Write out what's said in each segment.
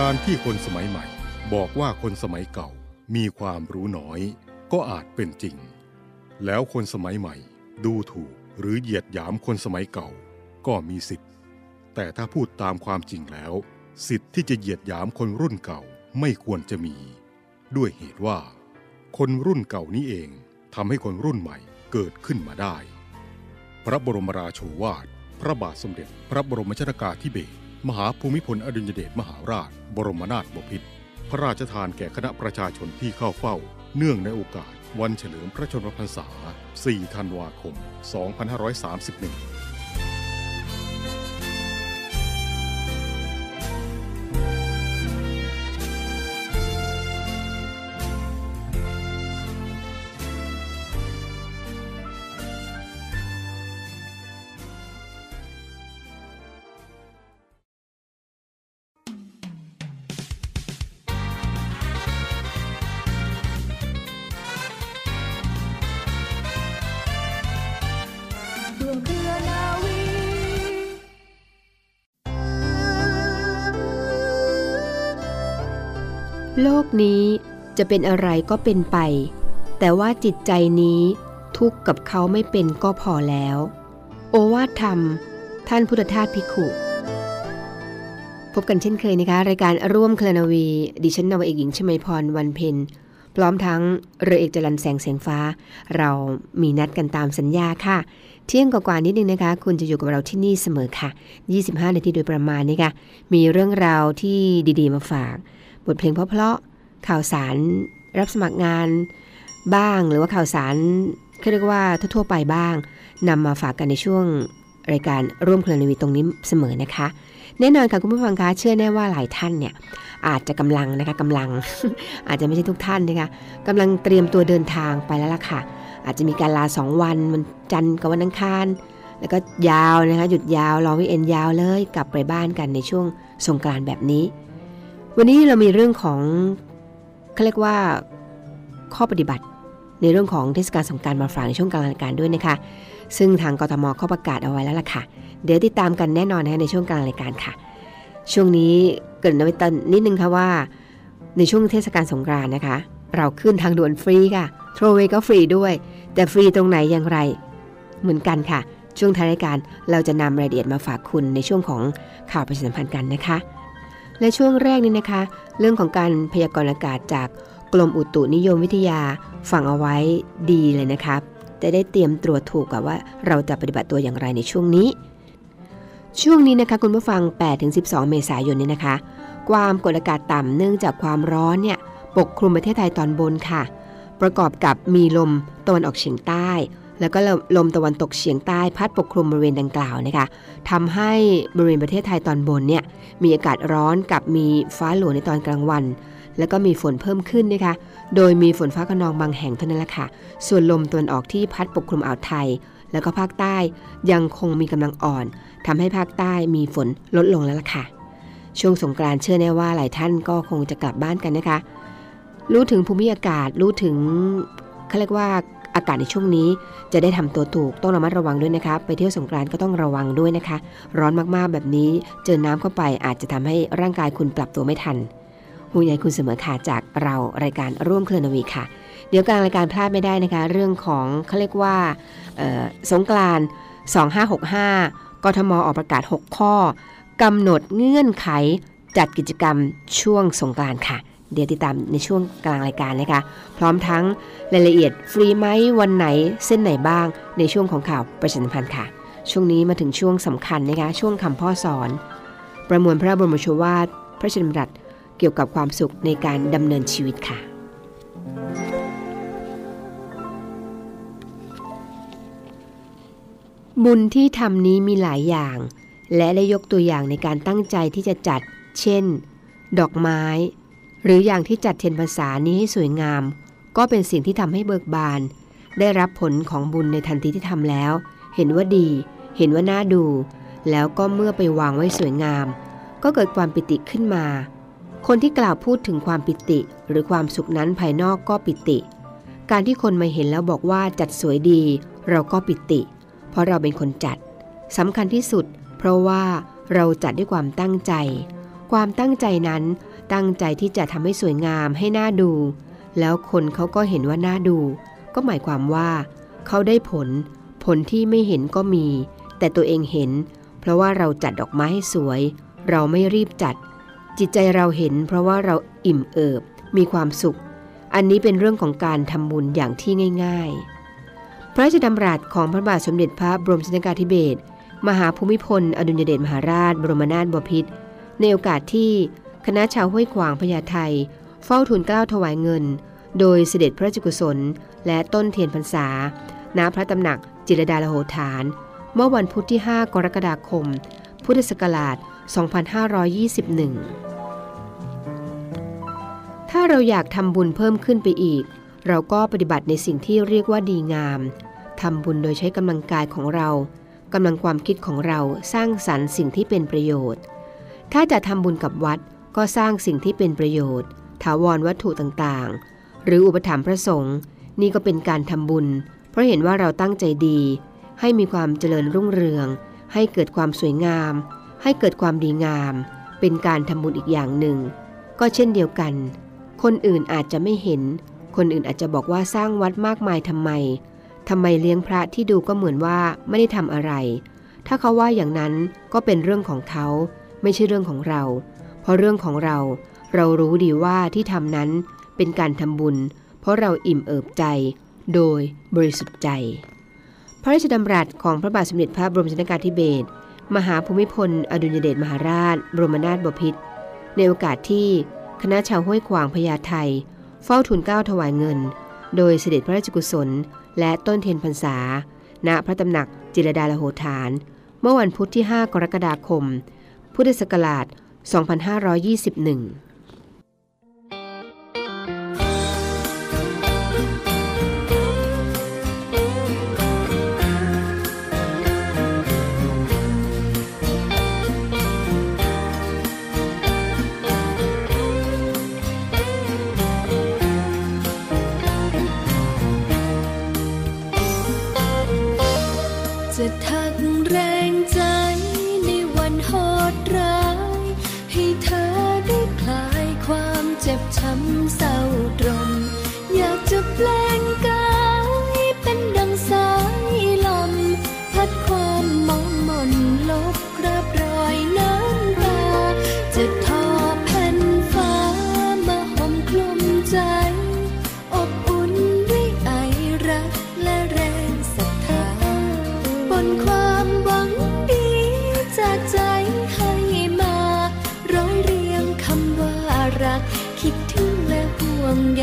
การที่คนสมัยใหม่ บอกว่าคนสมัยเก่ามีความรู้น้อย ก็อาจเป็นจริง แล้วคนสมัยใหม่ ดูถูกหรือเหยียดหยามคนสมัยเก่า ก็มีสิทธิ์ แต่ถ้าพูดตามความจริงแล้ว สิทธิ์ที่จะเหยียดหยามคนรุ่นเก่าไม่ควรจะมี ด้วยเหตุว่า คนรุ่นเก่านี้เองทำให้คนรุ่นใหม่เกิดขึ้นมาได้ พระบรมราโชวาท พระบาทสมเด็จ พระบรมชนากาธิเบศร มหาภูมิพลอดุลยเดชมหาราช บรมนาถบพิตรพระราชทานแก่คณะประชาชนที่เข้าเฝ้า เนื่องในโอกาส วันเฉลิมพระชนมพรรษา 4 ธันวาคม 2531 โลกนี้จะเป็นอะไรก็เป็นไป แต่ว่าจิตใจนี้ทุกข์กับเขาไม่เป็นก็พอแล้ว โอวาทธรรม ท่านพุทธทาสภิขุพบกันเช่นเคยนะคะ รายการร่วมเคลนาวี ดิฉันนาวเอกหญิงชมัยพรวันเพ็ญพร้อมทั้งเรือเอกจรันแสงเสียงฟ้า เรามีนัดกันตามสัญญาค่ะ เที่ยงกว่านิดนึงนะคะ คุณจะอยู่กับเราที่นี่เสมอค่ะ 25 นาทีโดยประมาณนี้ค่ะมีเรื่องราวที่ดี ๆ มาฝาก บทเพลงเพราะๆข่าวสารรับสมัครงานบ้างหรือว่าข่าวสารเขาเรียกว่าทั่วไปบ้างนำมาฝากกันในช่วงรายการร่วมเคลนวีตรงนี้เสมอนะคะ แน่นอนค่ะคุณผู้ฟังคะเชื่อแน่ว่าหลายท่านเนี่ยอาจจะกำลังนะคะกำลัง อาจจะไม่ใช่ทุกท่านนะคะกำลังเตรียมตัวเดินทางไปแล้วล่ะค่ะ อาจจะมีการลา 2 วันวันจันทร์กับวันอังคารแล้วก็ยาวนะคะหยุดยาวรอวิเอนยาวเลยกลับไปบ้านกันในช่วงสงกรานต์แบบนี้ วันนี้เรามีเรื่องของเขาเรียกว่าข้อปฏิบัติในเรื่องของเทศกาลสงการมาฝากในช่วงกลางรายการด้วยนะคะ ซึ่งทางกทมเขาประกาศเอาไว้แล้วล่ะค่ะ เดี๋ยวติดตามกันแน่นอนนะในช่วงกลางรายการค่ะ ช่วงนี้เกรินว้ตอนนิดนึงค่ะว่า ในช่วงเทศกาลสงกรานนะคะ เราขึ้นทางด่วนฟรีค่ะโทรเวก็ฟรีด้วย แต่ฟรีตรงไหนอย่างไร เหมือนกันค่ะ ช่วงท้ายรายการเราจะนำรายละเอียดมาฝากคุณในช่วงของข่าวประชาสัมพันธ์กันนะคะ และช่วงแรกนี้นะคะ เรื่องของการพยากรณ์อากาศจากกรมอุตุนิยมวิทยาฟังเอาไว้ดีเลยนะคะจะได้เตรียมตรวจถูกกับว่าเราจะปฏิบัติตัวอย่างไรในช่วงนี้ ช่วงนี้นะคะคุณผู้ฟัง 8-12 เมษายนนี้นะคะ ความกดอากาศต่ำเนื่องจากความร้อนเนี่ยปกคลุมประเทศไทยตอนบนค่ะ ประกอบกับมีลมตะวันออกเฉียงใต้ แล้วก็ลมตะวันตกเฉียงใต้พัดปกคลุมบริเวณดังกล่าวนะคะทำให้บริเวณประเทศไทยตอนบนเนี่ยมีอากาศร้อนกับมีฟ้าหลวในตอนกลางวัน แล้วก็มีฝนเพิ่มขึ้นนะคะ โดยมีฝนฟ้าขนองบางแห่งเท่านั้นแหละค่ะ ส่วนลมตะวันออกที่พัดปกคลุมอ่าวไทย แล้วก็ภาคใต้ยังคงมีกำลังอ่อนทำให้ภาคใต้มีฝนลดลงแล้วล่ะค่ะ ช่วงสงกรานต์เชื่อแน่ว่าหลายท่านก็คงจะกลับบ้านกันนะคะ รู้ถึงภูมิอากาศรู้ถึงเขาเรียกว่า อากาศในช่วงนี้จะได้ทำตัวถูกต้องระมัดระวังด้วยนะคะ ไปเที่ยวสงกรานต์ก็ต้องระวังด้วยนะคะ ร้อนมากๆแบบนี้เจอน้ำเข้าไปอาจจะทำให้ร่างกายคุณปรับตัวไม่ทันห่วงใยคุณเสมอค่ะจากเรารายการร่วมเคลื่อนวีค่ะ เดี๋ยวกลางรายการพลาดไม่ได้นะคะ เรื่องของเขาเรียกว่าสงกรานต์2565 กทมออกประกาศ 6 ข้อกำหนดเงื่อนไขจัดกิจกรรมช่วงสงกรานต์ค่ะ เดี๋ยวติดตามในช่วงกลางรายการนะคะ พร้อมทั้งรายละเอียดฟรีไหมวันไหนเส้นไหนบ้างในช่วงของข่าวประชาสัมพันธ์ค่ะ ช่วงนี้มาถึงช่วงสำคัญนะคะ ช่วงคำพ่อสอน ประมวลพระบรมโชวาทพระราชดำรัสเกี่ยวกับความสุขในการดำเนินชีวิตค่ะบุญที่ทำนี้มีหลายอย่าง และได้ยกตัวอย่างในการตั้งใจที่จะจัด เช่น ดอกไม้ หรืออย่างที่จัดเทียนภาษานี้ให้สวยงาม ก็เป็นสิ่งที่ทำให้เบิกบาน ได้รับผลของบุญในทันทีที่ทำแล้ว เห็นว่าดี เห็นว่าน่าดู แล้วก็เมื่อไปวางไว้สวยงาม ก็เกิดความปิติขึ้นมา คนที่กล่าวพูดถึงความปิติ หรือความสุขนั้นภายนอกก็ปิติ การที่คนมาเห็นแล้วบอกว่าจัดสวยดี เราก็ปิติ เพราะเราเป็นคนจัดสำคัญที่สุด เพราะว่าเราจัดด้วยความตั้งใจ ความตั้งใจนั้น ตั้งใจที่จะทำให้สวยงามให้น่าดู แล้วคนเขาก็เห็นว่าน่าดู ก็หมายความว่า เขาได้ผล ผลที่ไม่เห็นก็มี แต่ตัวเองเห็น เพราะว่าเราจัดดอกไม้ให้สวย เราไม่รีบจัด จิตใจเราเห็น เพราะว่าเราอิ่มเอิบ มีความสุข อันนี้เป็นเรื่องของการทำบุญอย่างที่ง่าย ๆ พระราชดำรัสของพระบาทสมเด็จพระบรมชนกาธิเบศรมหาภูมิพล อดุลยเดชมหาราช บรมนาถบพิตรในโอกาสที่ คณะชาวห้วยขวางพญาไทเฝ้าทูลเกล้าถวายเงิน โดยเสด็จพระราชกุศล และต้นเทียนพรรษา ณ พระตำหนักจิรดาลโหฐาน เมื่อวันพุธที่ 5 กรกฎาคม พุทธศักราช 2521 ถ้าเราอยากทำบุญเพิ่มขึ้นไปอีก เราก็ปฏิบัติในสิ่งที่เรียกว่าดีงาม ทำบุญโดยใช้กำลังกายของเรา กำลังความคิดของเราสร้างสรรค์สิ่งที่เป็นประโยชน์ ถ้าจะทำบุญกับวัด ก็สร้างสิ่งที่เป็นประโยชน์ ถาวรวัตถุต่างๆ หรืออุปถัมภ์พระสงฆ์นี่ก็เป็นการทำบุญ เพราะเห็นว่าเราตั้งใจดี ให้มีความเจริญรุ่งเรือง ให้เกิดความสวยงาม ให้เกิดความดีงาม เป็นการทำบุญอีกอย่างหนึ่ง ก็เช่นเดียวกัน คนอื่นอาจจะไม่เห็น คนอื่นอาจจะบอกว่าสร้างวัดมากมายทำไมทำไมเลี้ยงพระที่ดูก็เหมือนว่าไม่ได้ทำอะไร ถ้าเขาว่าอย่างนั้นก็เป็นเรื่องของเขา ไม่ใช่เรื่องของเรา เพราะเรื่องของเราเรารู้ดีว่าที่ทำนั้นเป็นการทำบุญ เพราะเราอิ่มเอิบใจ โดยบริสุทธิ์ใจ พระราชดำรัสของพระบาทสมเด็จพระบรมชนกาธิเบศรมหาภูมิพล อดุลยเดชมหาราช บรมนาถบพิตรในโอกาสที่คณะชาวห้วยขวางพญาไทเฝ้าทูลเกล้าถวายเงิน โดยเสด็จพระราชกุศล และต้นเทียนพรรษา ณพระตำหนักจิรดาลโหฐาน เมื่อวันพุธที่ 5 กรกฎาคม พุทธศักราช 2521 คิดถึงและห่วงใย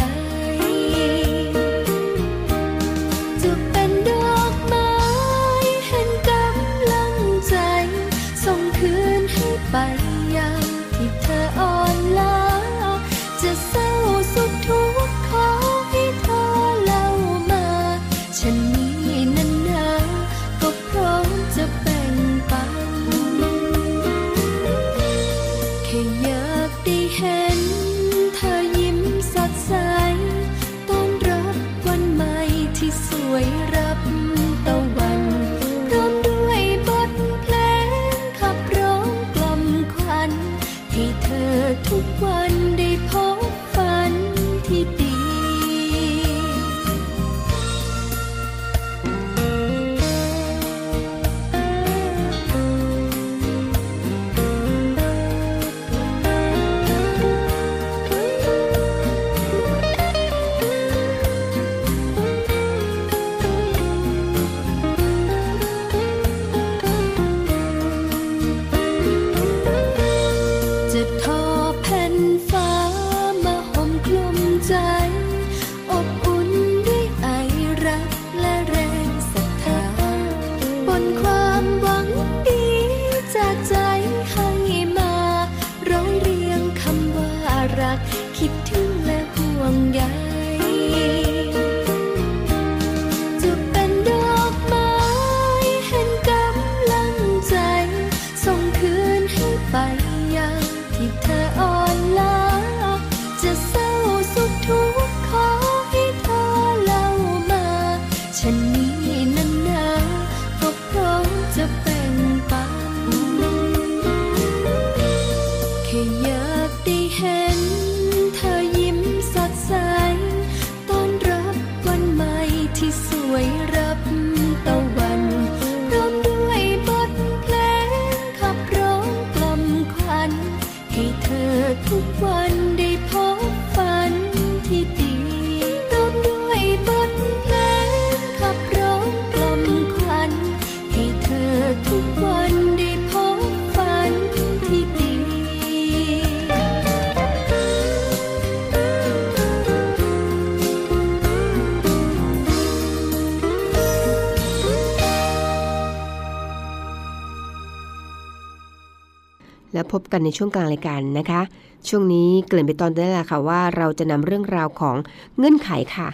พบกันในช่วงกลางรายการนะคะ ช่วงนี้เกริ่นไปตอนต้แล้วค่ะว่าเราจะนำเรื่องราวของเงื่อนไขค่ะ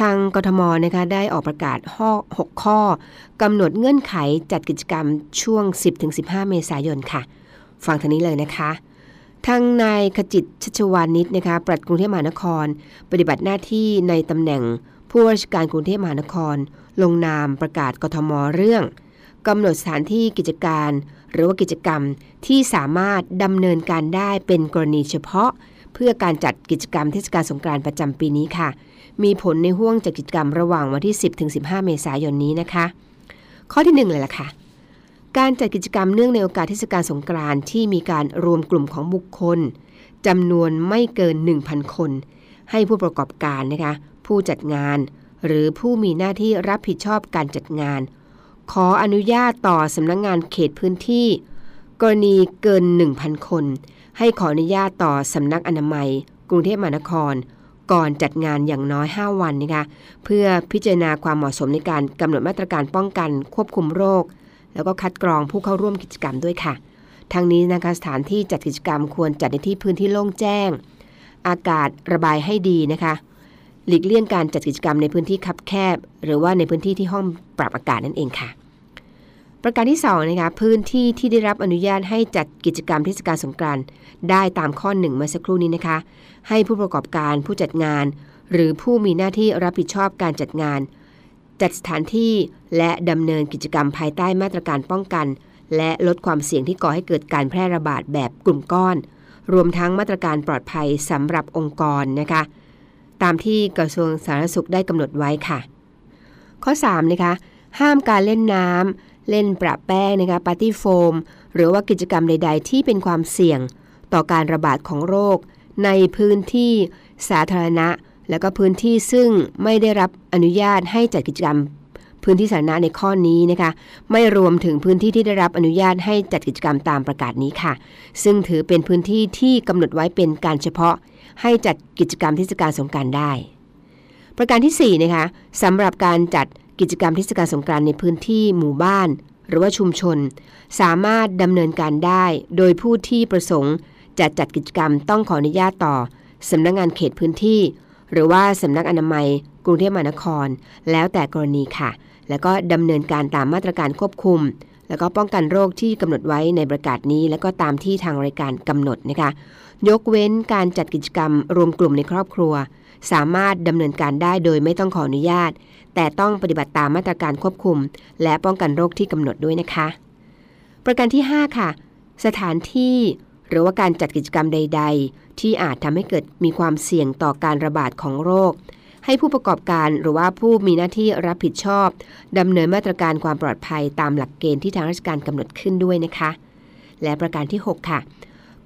ทางกทมนะคะได้ออกประกาศข้อ6ข้อกำหนดเงื่อนไขจัดกิจกรรมช่วง 10-15 เมษายนค่ะ ฟังทางนี้เลยนะคะทางนายขจิตชัชวานิชนะคะปลัดกรุงเทพมหานคร ปฏิบัติหน้าที่ในตำแหน่งผู้ว่าราชการกรุงเทพมหานคร ลงนามประกาศกทมเรื่องกำหนดสถานที่กิจการ หรือว่ากิจกรรมที่สามารถดำเนินการได้เป็นกรณีเฉพาะ เพื่อการจัดกิจกรรมเทศกาลสงกรานต์ประจำปีนี้ค่ะ มีผลในห่วงจัดกิจกรรมระหว่างวันที่ 10ถึง15 เมษายนนี้นะคะ ข้อที่ 1 เลยล่ะค่ะ การจัดกิจกรรมเนื่องในโอกาสเทศกาลสงกรานต์ที่มีการรวมกลุ่มของบุคคลจำนวนไม่เกิน 1,000 คน ให้ผู้ประกอบการนะคะผู้จัดงาน หรือผู้มีหน้าที่รับผิดชอบการจัดงาน ขออนุญาตต่อสำนักงงานเขตพื้นที่ กรณีเกิน 1,000 คน ให้ขออนุญาตต่อสำนักอนามัย กรุงเทพมหานคร ก่อนจัดงานอย่างน้อย 5 วันนะคะเพื่อพิจารณาความเหมาะสมในการกำหนดมาตรการป้องกันควบคุมโรค แล้วก็คัดกรองผู้เข้าร่วมกิจกรรมด้วยค่ะทั้งนี้นะคะสถานที่จัดกิจกรรมควรจัดในที่พื้นที่โล่งแจ้ง อากาศระบายให้ดีนะคะหลีกเลี่ยงการจัดกิจกรรมในพื้นที่คับแคบ หรือว่าในพื้นที่ที่ห้องปรับอากาศนั่นเองค่ะ ประการที่2นะคะพื้นที่ที่ได้รับอนุญาตให้จัดกิจกรรมเทศกาลสงกรานต์ได้ตามข้อหนึ่งเมื่อสักครู่นี้นะคะ ให้ผู้ประกอบการผู้จัดงาน หรือผู้มีหน้าที่รับผิดชอบการจัดงาน จัดสถานที่และดำเนินกิจกรรมภายใต้มาตรการป้องกัน และลดความเสี่ยงที่ก่อให้เกิดการแพร่ระบาดแบบกลุ่มก้อน รวมทั้งมาตรการปลอดภัยสำหรับองค์กรนะคะ ตามที่กระทรวงสาธารณสุขได้กำหนดไว้ค่ะ ข้อ3นะคะห้ามการเล่นน้ำ เล่นประแป้งนะคะปาร์ตี้โฟม หรือว่ากิจกรรมใด ๆ ที่เป็นความเสี่ยง ต่อการระบาดของโรค ในพื้นที่สาธารณะ และก็พื้นที่ซึ่งไม่ได้รับอนุญาตให้จัดกิจกรรม พื้นที่สาธารณะในข้อนี้นะคะไม่รวมถึงพื้นที่ที่ได้รับอนุญาตให้จัดกิจกรรมตามประกาศนี้ค่ะ ซึ่งถือเป็นพื้นที่ที่กำหนดไว้เป็นการเฉพาะ ให้จัดกิจกรรมเทศกาลสงกานต์ได้ประการที่4นะคะสำหรับการจัด กิจกรรมเทศกาลสงกรานต์ในพื้นที่หมู่บ้าน หรือว่าชุมชน สามารถดำเนินการได้ โดยผู้ที่ประสงค์จะจัดกิจกรรมต้องขออนุญาตต่อสำนักงงานเขตพื้นที่ หรือว่าสำนักอนามัย กรุงเทพมหานคร แล้วแต่กรณีค่ะ แล้วก็ดำเนินการตามมาตรการควบคุม แล้วก็ป้องกันโรคที่กำหนดไว้ในประกาศนี้ แล้วก็ตามที่ทางรายการกำหนดนะคะ ยกเว้นการจัดกิจกรรมรวมกลุ่มในครอบครัว สามารถดำเนินการได้โดยไม่ต้องขออนุญาต แต่ต้องปฏิบัติตามมาตรการควบคุม และป้องกันโรคที่กำหนดด้วยนะคะ ประการที่ 5 ค่ะ สถานที่หรือว่าการจัดกิจกรรมใด ๆ ที่อาจทำให้เกิดมีความเสี่ยงต่อการระบาดของโรค ให้ผู้ประกอบการหรือว่าผู้มีหน้าที่รับผิดชอบดำเนินมาตรการความปลอดภัยตามหลักเกณฑ์ที่ทางราชการกำหนดขึ้นด้วยนะคะ และประการที่ 6 ค่ะ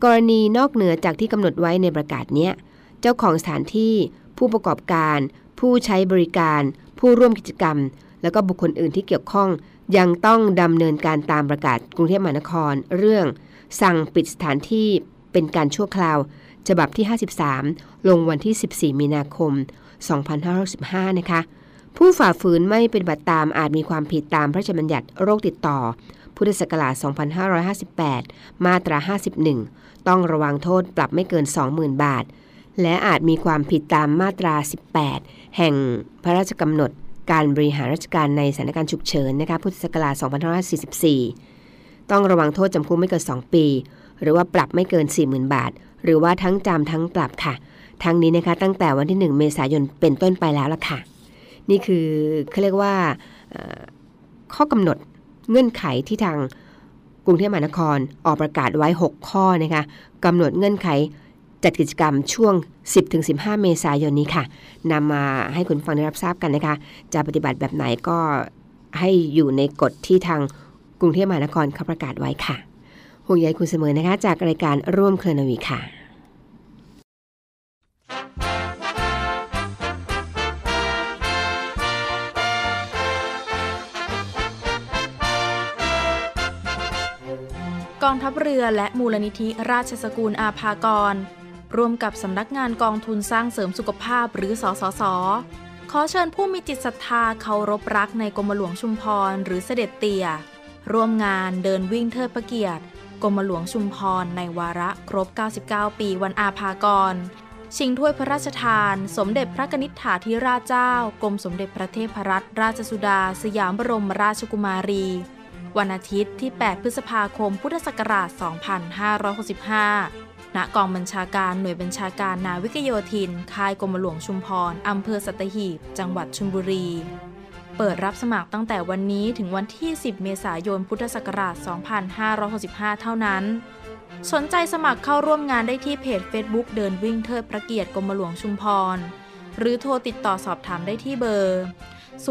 กรณีนอกเหนือจากที่กำหนดไว้ในประกาศเนี้ย เจ้าของสถานที่ ผู้ประกอบการ ผู้ใช้บริการ ผู้ร่วมกิจกรรม แล้วก็บุคคลอื่นที่เกี่ยวข้อง ยังต้องดำเนินการตามประกาศกรุงเทพมหานคร เรื่อง สั่งปิดสถานที่เป็นการชั่วคราว ฉบับที่ 53 ลงวันที่ 14 มีนาคม 2565 นะคะ ผู้ฝ่าฝืนไม่เปฏิบัติตามอาจมีความผิดตามพระราชบัญญัติโรคติดต่อ พุทธศักราช 2558 มาตรา 51 ต้องระวังโทษปรับไม่เกิน 20,000 บาท และอาจมีความผิดตามมาตรา 18 แห่งพระราชกำหนดการบริหารราชการในสถานการณ์ฉุกเฉินนะคะพุทธศักราช2544 ต้องระวังโทษจำคุกไม่เกิน 2 ปี หรือว่าปรับไม่เกิน 40,000 บาท หรือว่าทั้งจำทั้งปรับค่ะ ทั้งนี้นะคะตั้งแต่วันที่ 1 เมษายนเป็นต้นไปแล้วล่ะค่ะ นี่คือเขาเรียกว่าข้อกำหนดเงื่อนไขที่ทางกรุงเทพมหานครออกประกาศไว้ 6 ข้อนะคะกำหนดเงื่อนไข จัดกิจกรรมช่วง 10-15 เมษายนนี้ค่ะนำมาให้คุณฟังได้รับทราบกันนะคะ จะปฏิบัติแบบไหนก็ให้อยู่ในกฎที่ทางกรุงเทพมหานครเขาประกาศไว้ค่ะ ห่วงใยคุณเสมอนะคะ จากรายการร่วมเคลนวีค่ะกองทัพเรือและมูลนิธิราชสกุลอาภากร ร่วมกับสำนักงานกองทุนสร้างเสริมสุขภาพหรือสสส ขอเชิญผู้มีจิตศรัทธาเคารพรักในกรมหลวงชุมพรหรือเสด็จเตี่ย ร่วมงานเดินวิ่งเทิดพระเกียรติ กรมหลวงชุมพรในวาระครบ 99 ปีวันอาภากร ชิงถ้วยพระราชทาน สมเด็จพระกนิษฐาธิราชเจ้า กรมสมเด็จพระเทพรัตนราชสุดา สยามบรมราชกุมารี วันอาทิตย์ที่ 8 พฤษภาคม พุทธศักราช 2565 ณกองบัญชาการหน่วยบัญชาการนาวิกโยธิน ค่ายกรมหลวงชุมพร อำเภอสัตหีบ จังหวัดชลบุรี เปิดรับสมัครตั้งแต่วันนี้ถึงวันที่ 10 เมษายน พุทธศักราช 2565 เท่านั้น สนใจสมัครเข้าร่วมงานได้ที่เพจ Facebook เดินวิ่งเทิดพระเกียรติกรมหลวงชุมพร หรือโทรติดต่อสอบถามได้ที่เบอร์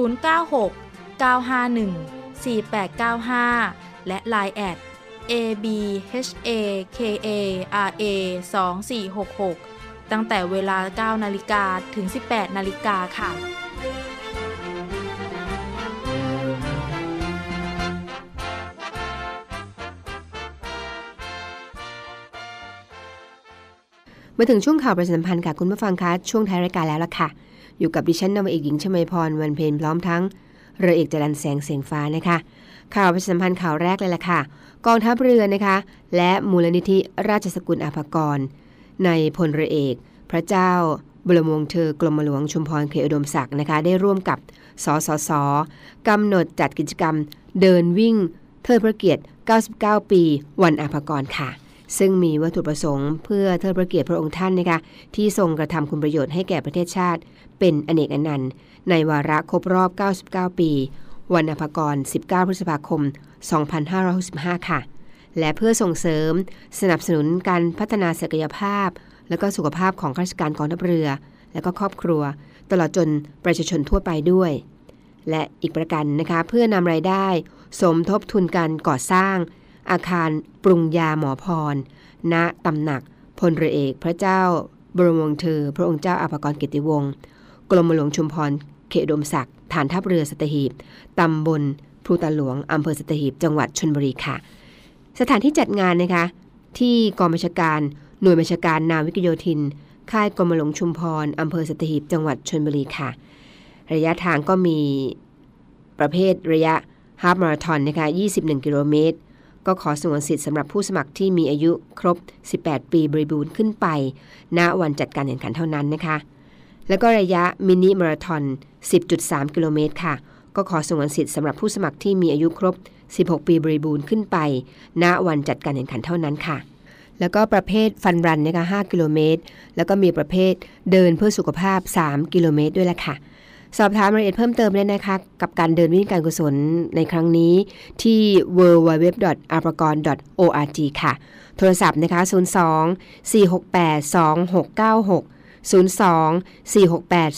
096 951 4895 และ Line abhakara 2466 ตั้งแต่เวลา 9 นาฬิกาถึง 18 นาฬิกาค่ะ มาถึงช่วงข่าวประชาสัมพันธ์ค่ะคุณผู้ฟังคะ ช่วงท้ายรายการแล้วล่ะค่ะ อยู่กับดิฉันนวเอกหญิงชมพรวันเพนพร้อมทั้งเรือเอกจรันแสงเสียงฟ้านะคะ ข่าวประชาสัมพันธ์ข่าวแรกเลยล่ะค่ะ กองทัพเรือนะคะ และมูลนิธิราชสกุลอาภากร ในพลเรือเอก พระเจ้าบรมวงศ์เธอกรมหลวงชุมพรเขตอุดมศักดิ์นะคะ ได้ร่วมกับสสสกำหนดจัดกิจกรรมเดินวิ่งเทิดพระเกียรติ 99 ปี วันอาภากรค่ะ ซึ่งมีวัตถุประสงค์เพื่อเทิดพระเกียรติพระองค์ท่านนะคะที่ทรงกระทำคุณประโยชน์ให้แก่ประเทศชาติ เป็นอเนกอนันต์ ในวาระครบรอบ 99 ปี วันอภกร 19 พฤษภาคม 2565 ค่ะ และเพื่อส่งเสริมสนับสนุนการพัฒนาศักยภาพ และก็สุขภาพของข้าราชการกองทัพเรือ และก็ครอบครัว ตลอดจนประชาชนทั่วไปด้วย และอีกประการนะคะ เพื่อนำรายได้ สมทบทุนการก่อสร้าง อาคารปรุงยาหมอพร ณตำหนักพลเรือเอกพระเจ้า บรมวงศ์เธอ พระองค์เจ้าอาภากรกิติวงศ์กรมหลวงชุมพรเขตดมศักดิ์ ฐานทัพเรือสตหีบตำบลพลูตาหลวงอำเภอสตหีบจังหวัดชนบุรีค่ะ สถานที่จัดงานนะคะที่กองบัญชาการหน่วยบัญชาการนาวิกโยธิน ค่ายกรมหลวงชุมพรอำเภอสตหีบจังหวัดชนบุรีค่ะ ระยะทางก็มีประเภทระยะฮาฟมาราทอนนะคะ 21 กิโลเมตร ก็ขอสงวนสิทธิ์สำหรับผู้สมัครที่มีอายุครบ 18 ปีบริบูรณ์ขึ้นไป ณ วันจัดการแข่งขันเท่านั้นนะคะ แล้วก็ระยะมินิมาราทอน 10.3 กิโลเมตรค่ะ ก็ขอสงวนสิทธิ์สำหรับผู้สมัครที่มีอายุครบ 16 ปีบริบูรณ์ขึ้นไป ณ วันจัดการแข่งขันเท่านั้นค่ะ แล้วก็ประเภทฟันรันนะคะ5กิโลเมตร แล้วก็มีประเภทเดินเพื่อสุขภาพ 3 กิโลเมตรด้วยละค่ะสอบถามรายละเอียดเพิ่มเติมได้นะคะ กับการเดินวิ่งการกุศลในครั้งนี้ที่ www.arpagor.org ค่ะ โทรศัพท์นะคะ 02 468 2696 02 468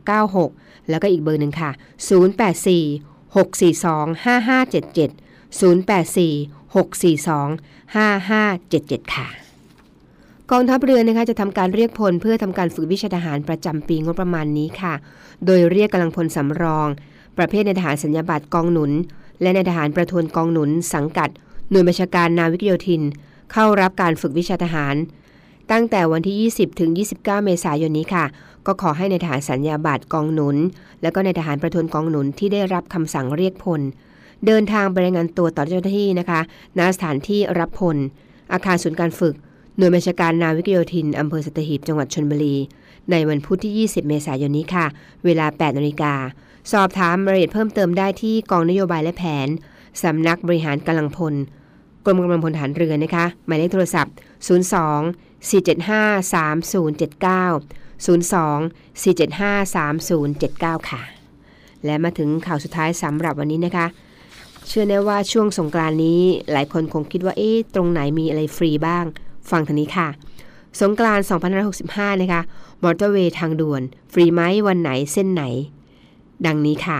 2696 แล้วก็อีกเบอร์หนึ่งค่ะ 084 642 5577 084 642 5577 ค่ะกองทัพเรือนะคะจะทำการเรียกพลเพื่อทำการฝึกวิชาทหารประจำปีงบประมาณนี้ค่ะ โดยเรียกกำลังพลสำรอง ประเภทในทหารสัญญาบัตรกองหนุน และในทหารประทวนกองหนุน สังกัด หน่วยบัญชาการนาวิกโยธิน เข้ารับการฝึกวิชาทหาร ตั้งแต่วันที่ 20 ถึง 29 เมษายนนี้ค่ะ ก็ขอให้ในทหารสัญญาบัตรกองหนุน และก็ในทหารประทวนกองหนุนที่ได้รับคำสั่งเรียกพล เดินทางไปรายงานตัวต่อเจ้าหน้าที่นะคะณสถานที่รับพล อาคารศูนย์การฝึก หน่วยบัญชาการนาวิกโยธินอำเภอสัตหีบจังหวัดชนบุรี ในวันพุธที่ 20 เมษายนนี้ค่ะ เวลา 8นาฬิกาสอบถามรายละเอียดเพิ่มเติมได้ที่กองนโยบายและแผนสำนักบริหารกำลังพล กรมกำลังพลฐานเรือนะคะ หมายเลขโทรศัพท์ 02 475 3079 02 475 3079 ค่ะ และมาถึงข่าวสุดท้ายสำหรับวันนี้นะคะ เชื่อแน่ว่าช่วงสงกรานนี้หลายคนคงคิดว่าเอ๊ะตรงไหนมีอะไรฟรีบ้าง ฟังทางนี้ค่ะ สงกราน2565 นะคะ มอเตอร์เวย์ทางด่วน ฟรีไหมวันไหนเส้นไหน ดังนี้ค่ะ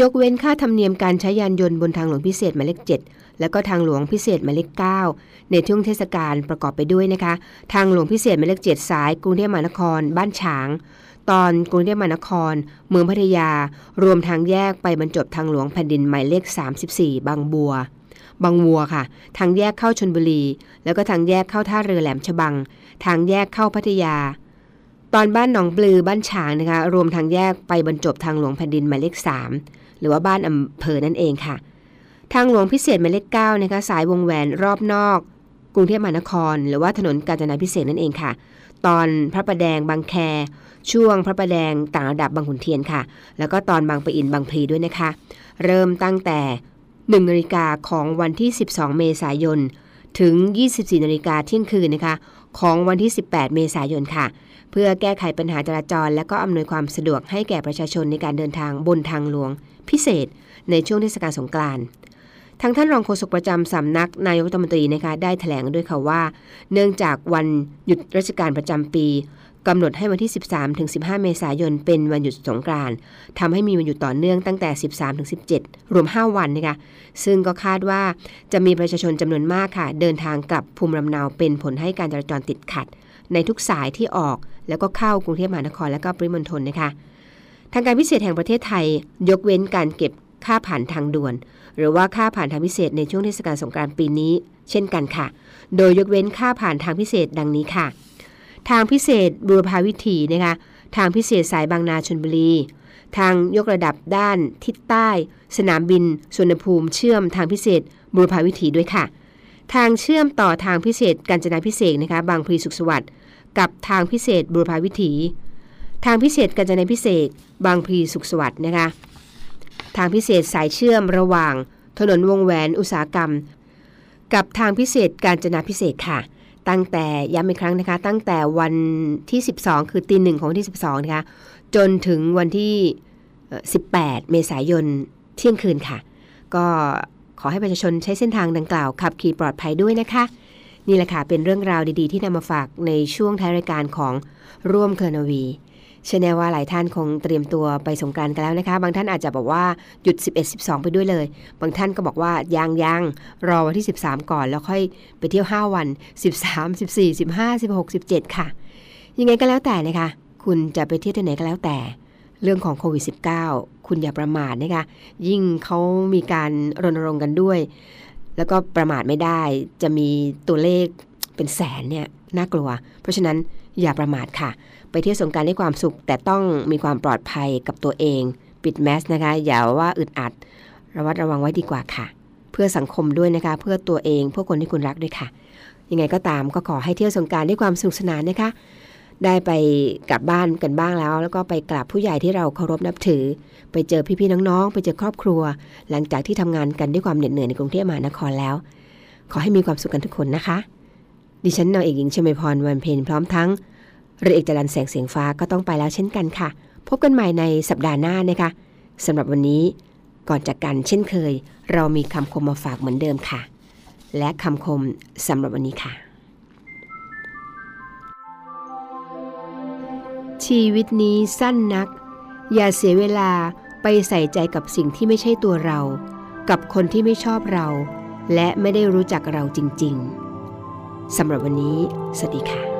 ยกเว้นค่าธรรมเนียมการใช้ยานยนต์บนทางหลวงพิเศษหมายเลข7 แล้วก็ทางหลวงพิเศษหมายเลข9ในช่วงเทศกาลประกอบไปด้วยนะคะ ทางหลวงพิเศษหมายเลข7สายกรุงเทพมหานคร บ้านฉาง ตอนกรุงเทพมหานคร เมืองพัทยา รวมทางแยกไปบรรจบทางหลวงแผ่นดินหมายเลข 34 บางบัว บางวัวค่ะ ทางแยกเข้าชนบุรี แล้วก็ทางแยกเข้าท่าเรือแหลมฉบัง ทางแยกเข้าพัทยาตอนบ้านหนองปลือบ้านฉางนะคะ รวมทางแยกไปบรรจบทางหลวงแผ่นดินหมายเลข3หรือว่าบ้านอำเภอนั่นเองค่ะ ทางหลวงพิเศษหมายเลข9นะคะสายวงแหวนรอบนอก กรุงเทพมหานคร หรือว่าถนนกาญจนาพิเศษนั่นเองค่ะ ตอนพระประแดงบางแค ช่วงพระประแดงต่างระดับบางขุนเทียนค่ะ แล้วก็ตอนบางปะอินบางพลีด้วยนะคะ เริ่มตั้งแต่1นาฬิกาของวันที่ 12 เมษายน ถึง 24นาฬิกาเที่ยงคืนนะคะ ของวันที่ 18 เมษายนค่ะ เพื่อแก้ไขปัญหาจราจร และก็อำนวยความสะดวกให้แก่ประชาชนในการเดินทางบนทางหลวง พิเศษในช่วงเทศกาลสงกรานต์ ทางท่านรองโฆษกประจำสำนักนายกรัฐมนตรีนะคะได้แถลงด้วยค่ะว่า เนื่องจากวันหยุดราชการประจำปีกำหนดให้วันที่ 13ถึง15 เมษายน เป็นวันหยุดสงกรานต์ทำให้มีวันหยุดต่อเนื่องตั้งแต่ 13ถึง17 รวม 5 วันนะคะ ซึ่งก็คาดว่าจะมีประชาชนจำนวนมากค่ะ เดินทางกลับภูมิลำเนาเป็นผลให้การจราจรติดขัด ในทุกสายที่ออก แล้วก็เข้ากรุงเทพมหานครและก็ปริมณฑลนะคะ ทางการพิเศษแห่งประเทศไทย ยกเว้นการเก็บ ค่าผ่านทางด่วน หรือว่าค่าผ่านทางพิเศษในช่วงเทศกาลสงกรานต์ปีนี้ เช่นกันค่ะ โดยยกเว้นค่าผ่านทางพิเศษดังนี้ค่ะ ทางพิเศษบูรพาวิถีนะคะทางพิเศษสายบางนาชนบุรี ทางยกระดับด้านทิศใต้ สนามบินสุวรรณภูมิเชื่อมทางพิเศษบูรพาวิถีด้วยค่ะ ทางเชื่อมต่อทางพิเศษกาญจนาพิเศษนะคะบางพลีสุขสวัสดิ์กับทางพิเศษบูรพาวิถี ทางพิเศษกาญจนาพิเศษบางพลีสุขสวัสดิ์นะคะ ทางพิเศษสายเชื่อมระหว่าง ถนนวงแหวนอุตสาหกรรม กับทางพิเศษกาญจนาภิเษกค่ะ ตั้งแต่ย้ำอีกครั้งนะคะ ตั้งแต่วันที่ 12 คือตีหนึ่งของวันที่ 12 นะคะ จนถึงวันที่ 18 เมษายนเที่ยงคืนค่ะ ก็ขอให้ประชาชนใช้เส้นทางดังกล่าว ขับขี่ปลอดภัยด้วยนะคะ นี่แหละค่ะเป็นเรื่องราวดีๆ ที่นำมาฝากในช่วงท้ายรายการของร่วมเครือนาวี เชื่อแน่ว่าหลายท่านคงเตรียมตัวไปสงกรานต์กันแล้วนะคะ บางท่านอาจจะบอกว่าหยุด 11 12 ไปด้วยเลย บางท่านก็บอกว่ายังยังรอวันที่ 13 ก่อน แล้วค่อยไปเที่ยว 5 วัน 13 14 15 16 17 ค่ะ ยังไงก็แล้วแต่นะคะ คุณจะไปเที่ยวที่ไหนก็แล้วแต่ เรื่องของโควิด -19 คุณอย่าประมาทนะคะ ยิ่งเขามีการรณรงค์กันด้วย แล้วก็ประมาทไม่ได้ จะมีตัวเลขเป็นแสนเนี่ยน่ากลัว เพราะฉะนั้นอย่าประมาทค่ะ ไปเที่ยวสงการด้วยความสุข แต่ต้องมีความปลอดภัยกับตัวเอง ปิดแมสนะคะ อย่าว่าอึดอัด ระวัดระวังไว้ดีกว่าค่ะ เพื่อสังคมด้วยนะคะ เพื่อตัวเองเพื่อคนที่คุณรักด้วยค่ะ ยังไงก็ตามก็ขอให้เที่ยวสงการด้วยความสนุกสนานนะคะ ได้ไปกลับบ้านกันบ้างแล้ว แล้วก็ไปกราบผู้ใหญ่ที่เราเคารพนับถือ ไปเจอพี่ๆน้องๆ ไปเจอครอบครัว หลังจากที่ทำงานกันด้วยความเหน็ดเหนื่อยในกรุงเทพมหานครแล้ว ขอให้มีความสุขกันทุกคนนะคะ ดิฉันนางเอกหญิงชมพรวันเพ็ญพร้อมทั้ง เรือเอกจรันแสงเสียงฟ้าก็ต้องไปแล้วเช่นกันค่ะ พบกันใหม่ในสัปดาห์หน้านะคะสำหรับวันนี้ก่อนจากกันเช่นเคย เรามีคำคมมาฝากเหมือนเดิมค่ะ และคำคมสำหรับวันนี้ค่ะ ชีวิตนี้สั้นนัก อย่าเสียเวลาไปใส่ใจกับสิ่งที่ไม่ใช่ตัวเรา กับคนที่ไม่ชอบเรา และไม่ได้รู้จักเราจริง ๆสำหรับวันนี้ สวัสดีค่ะ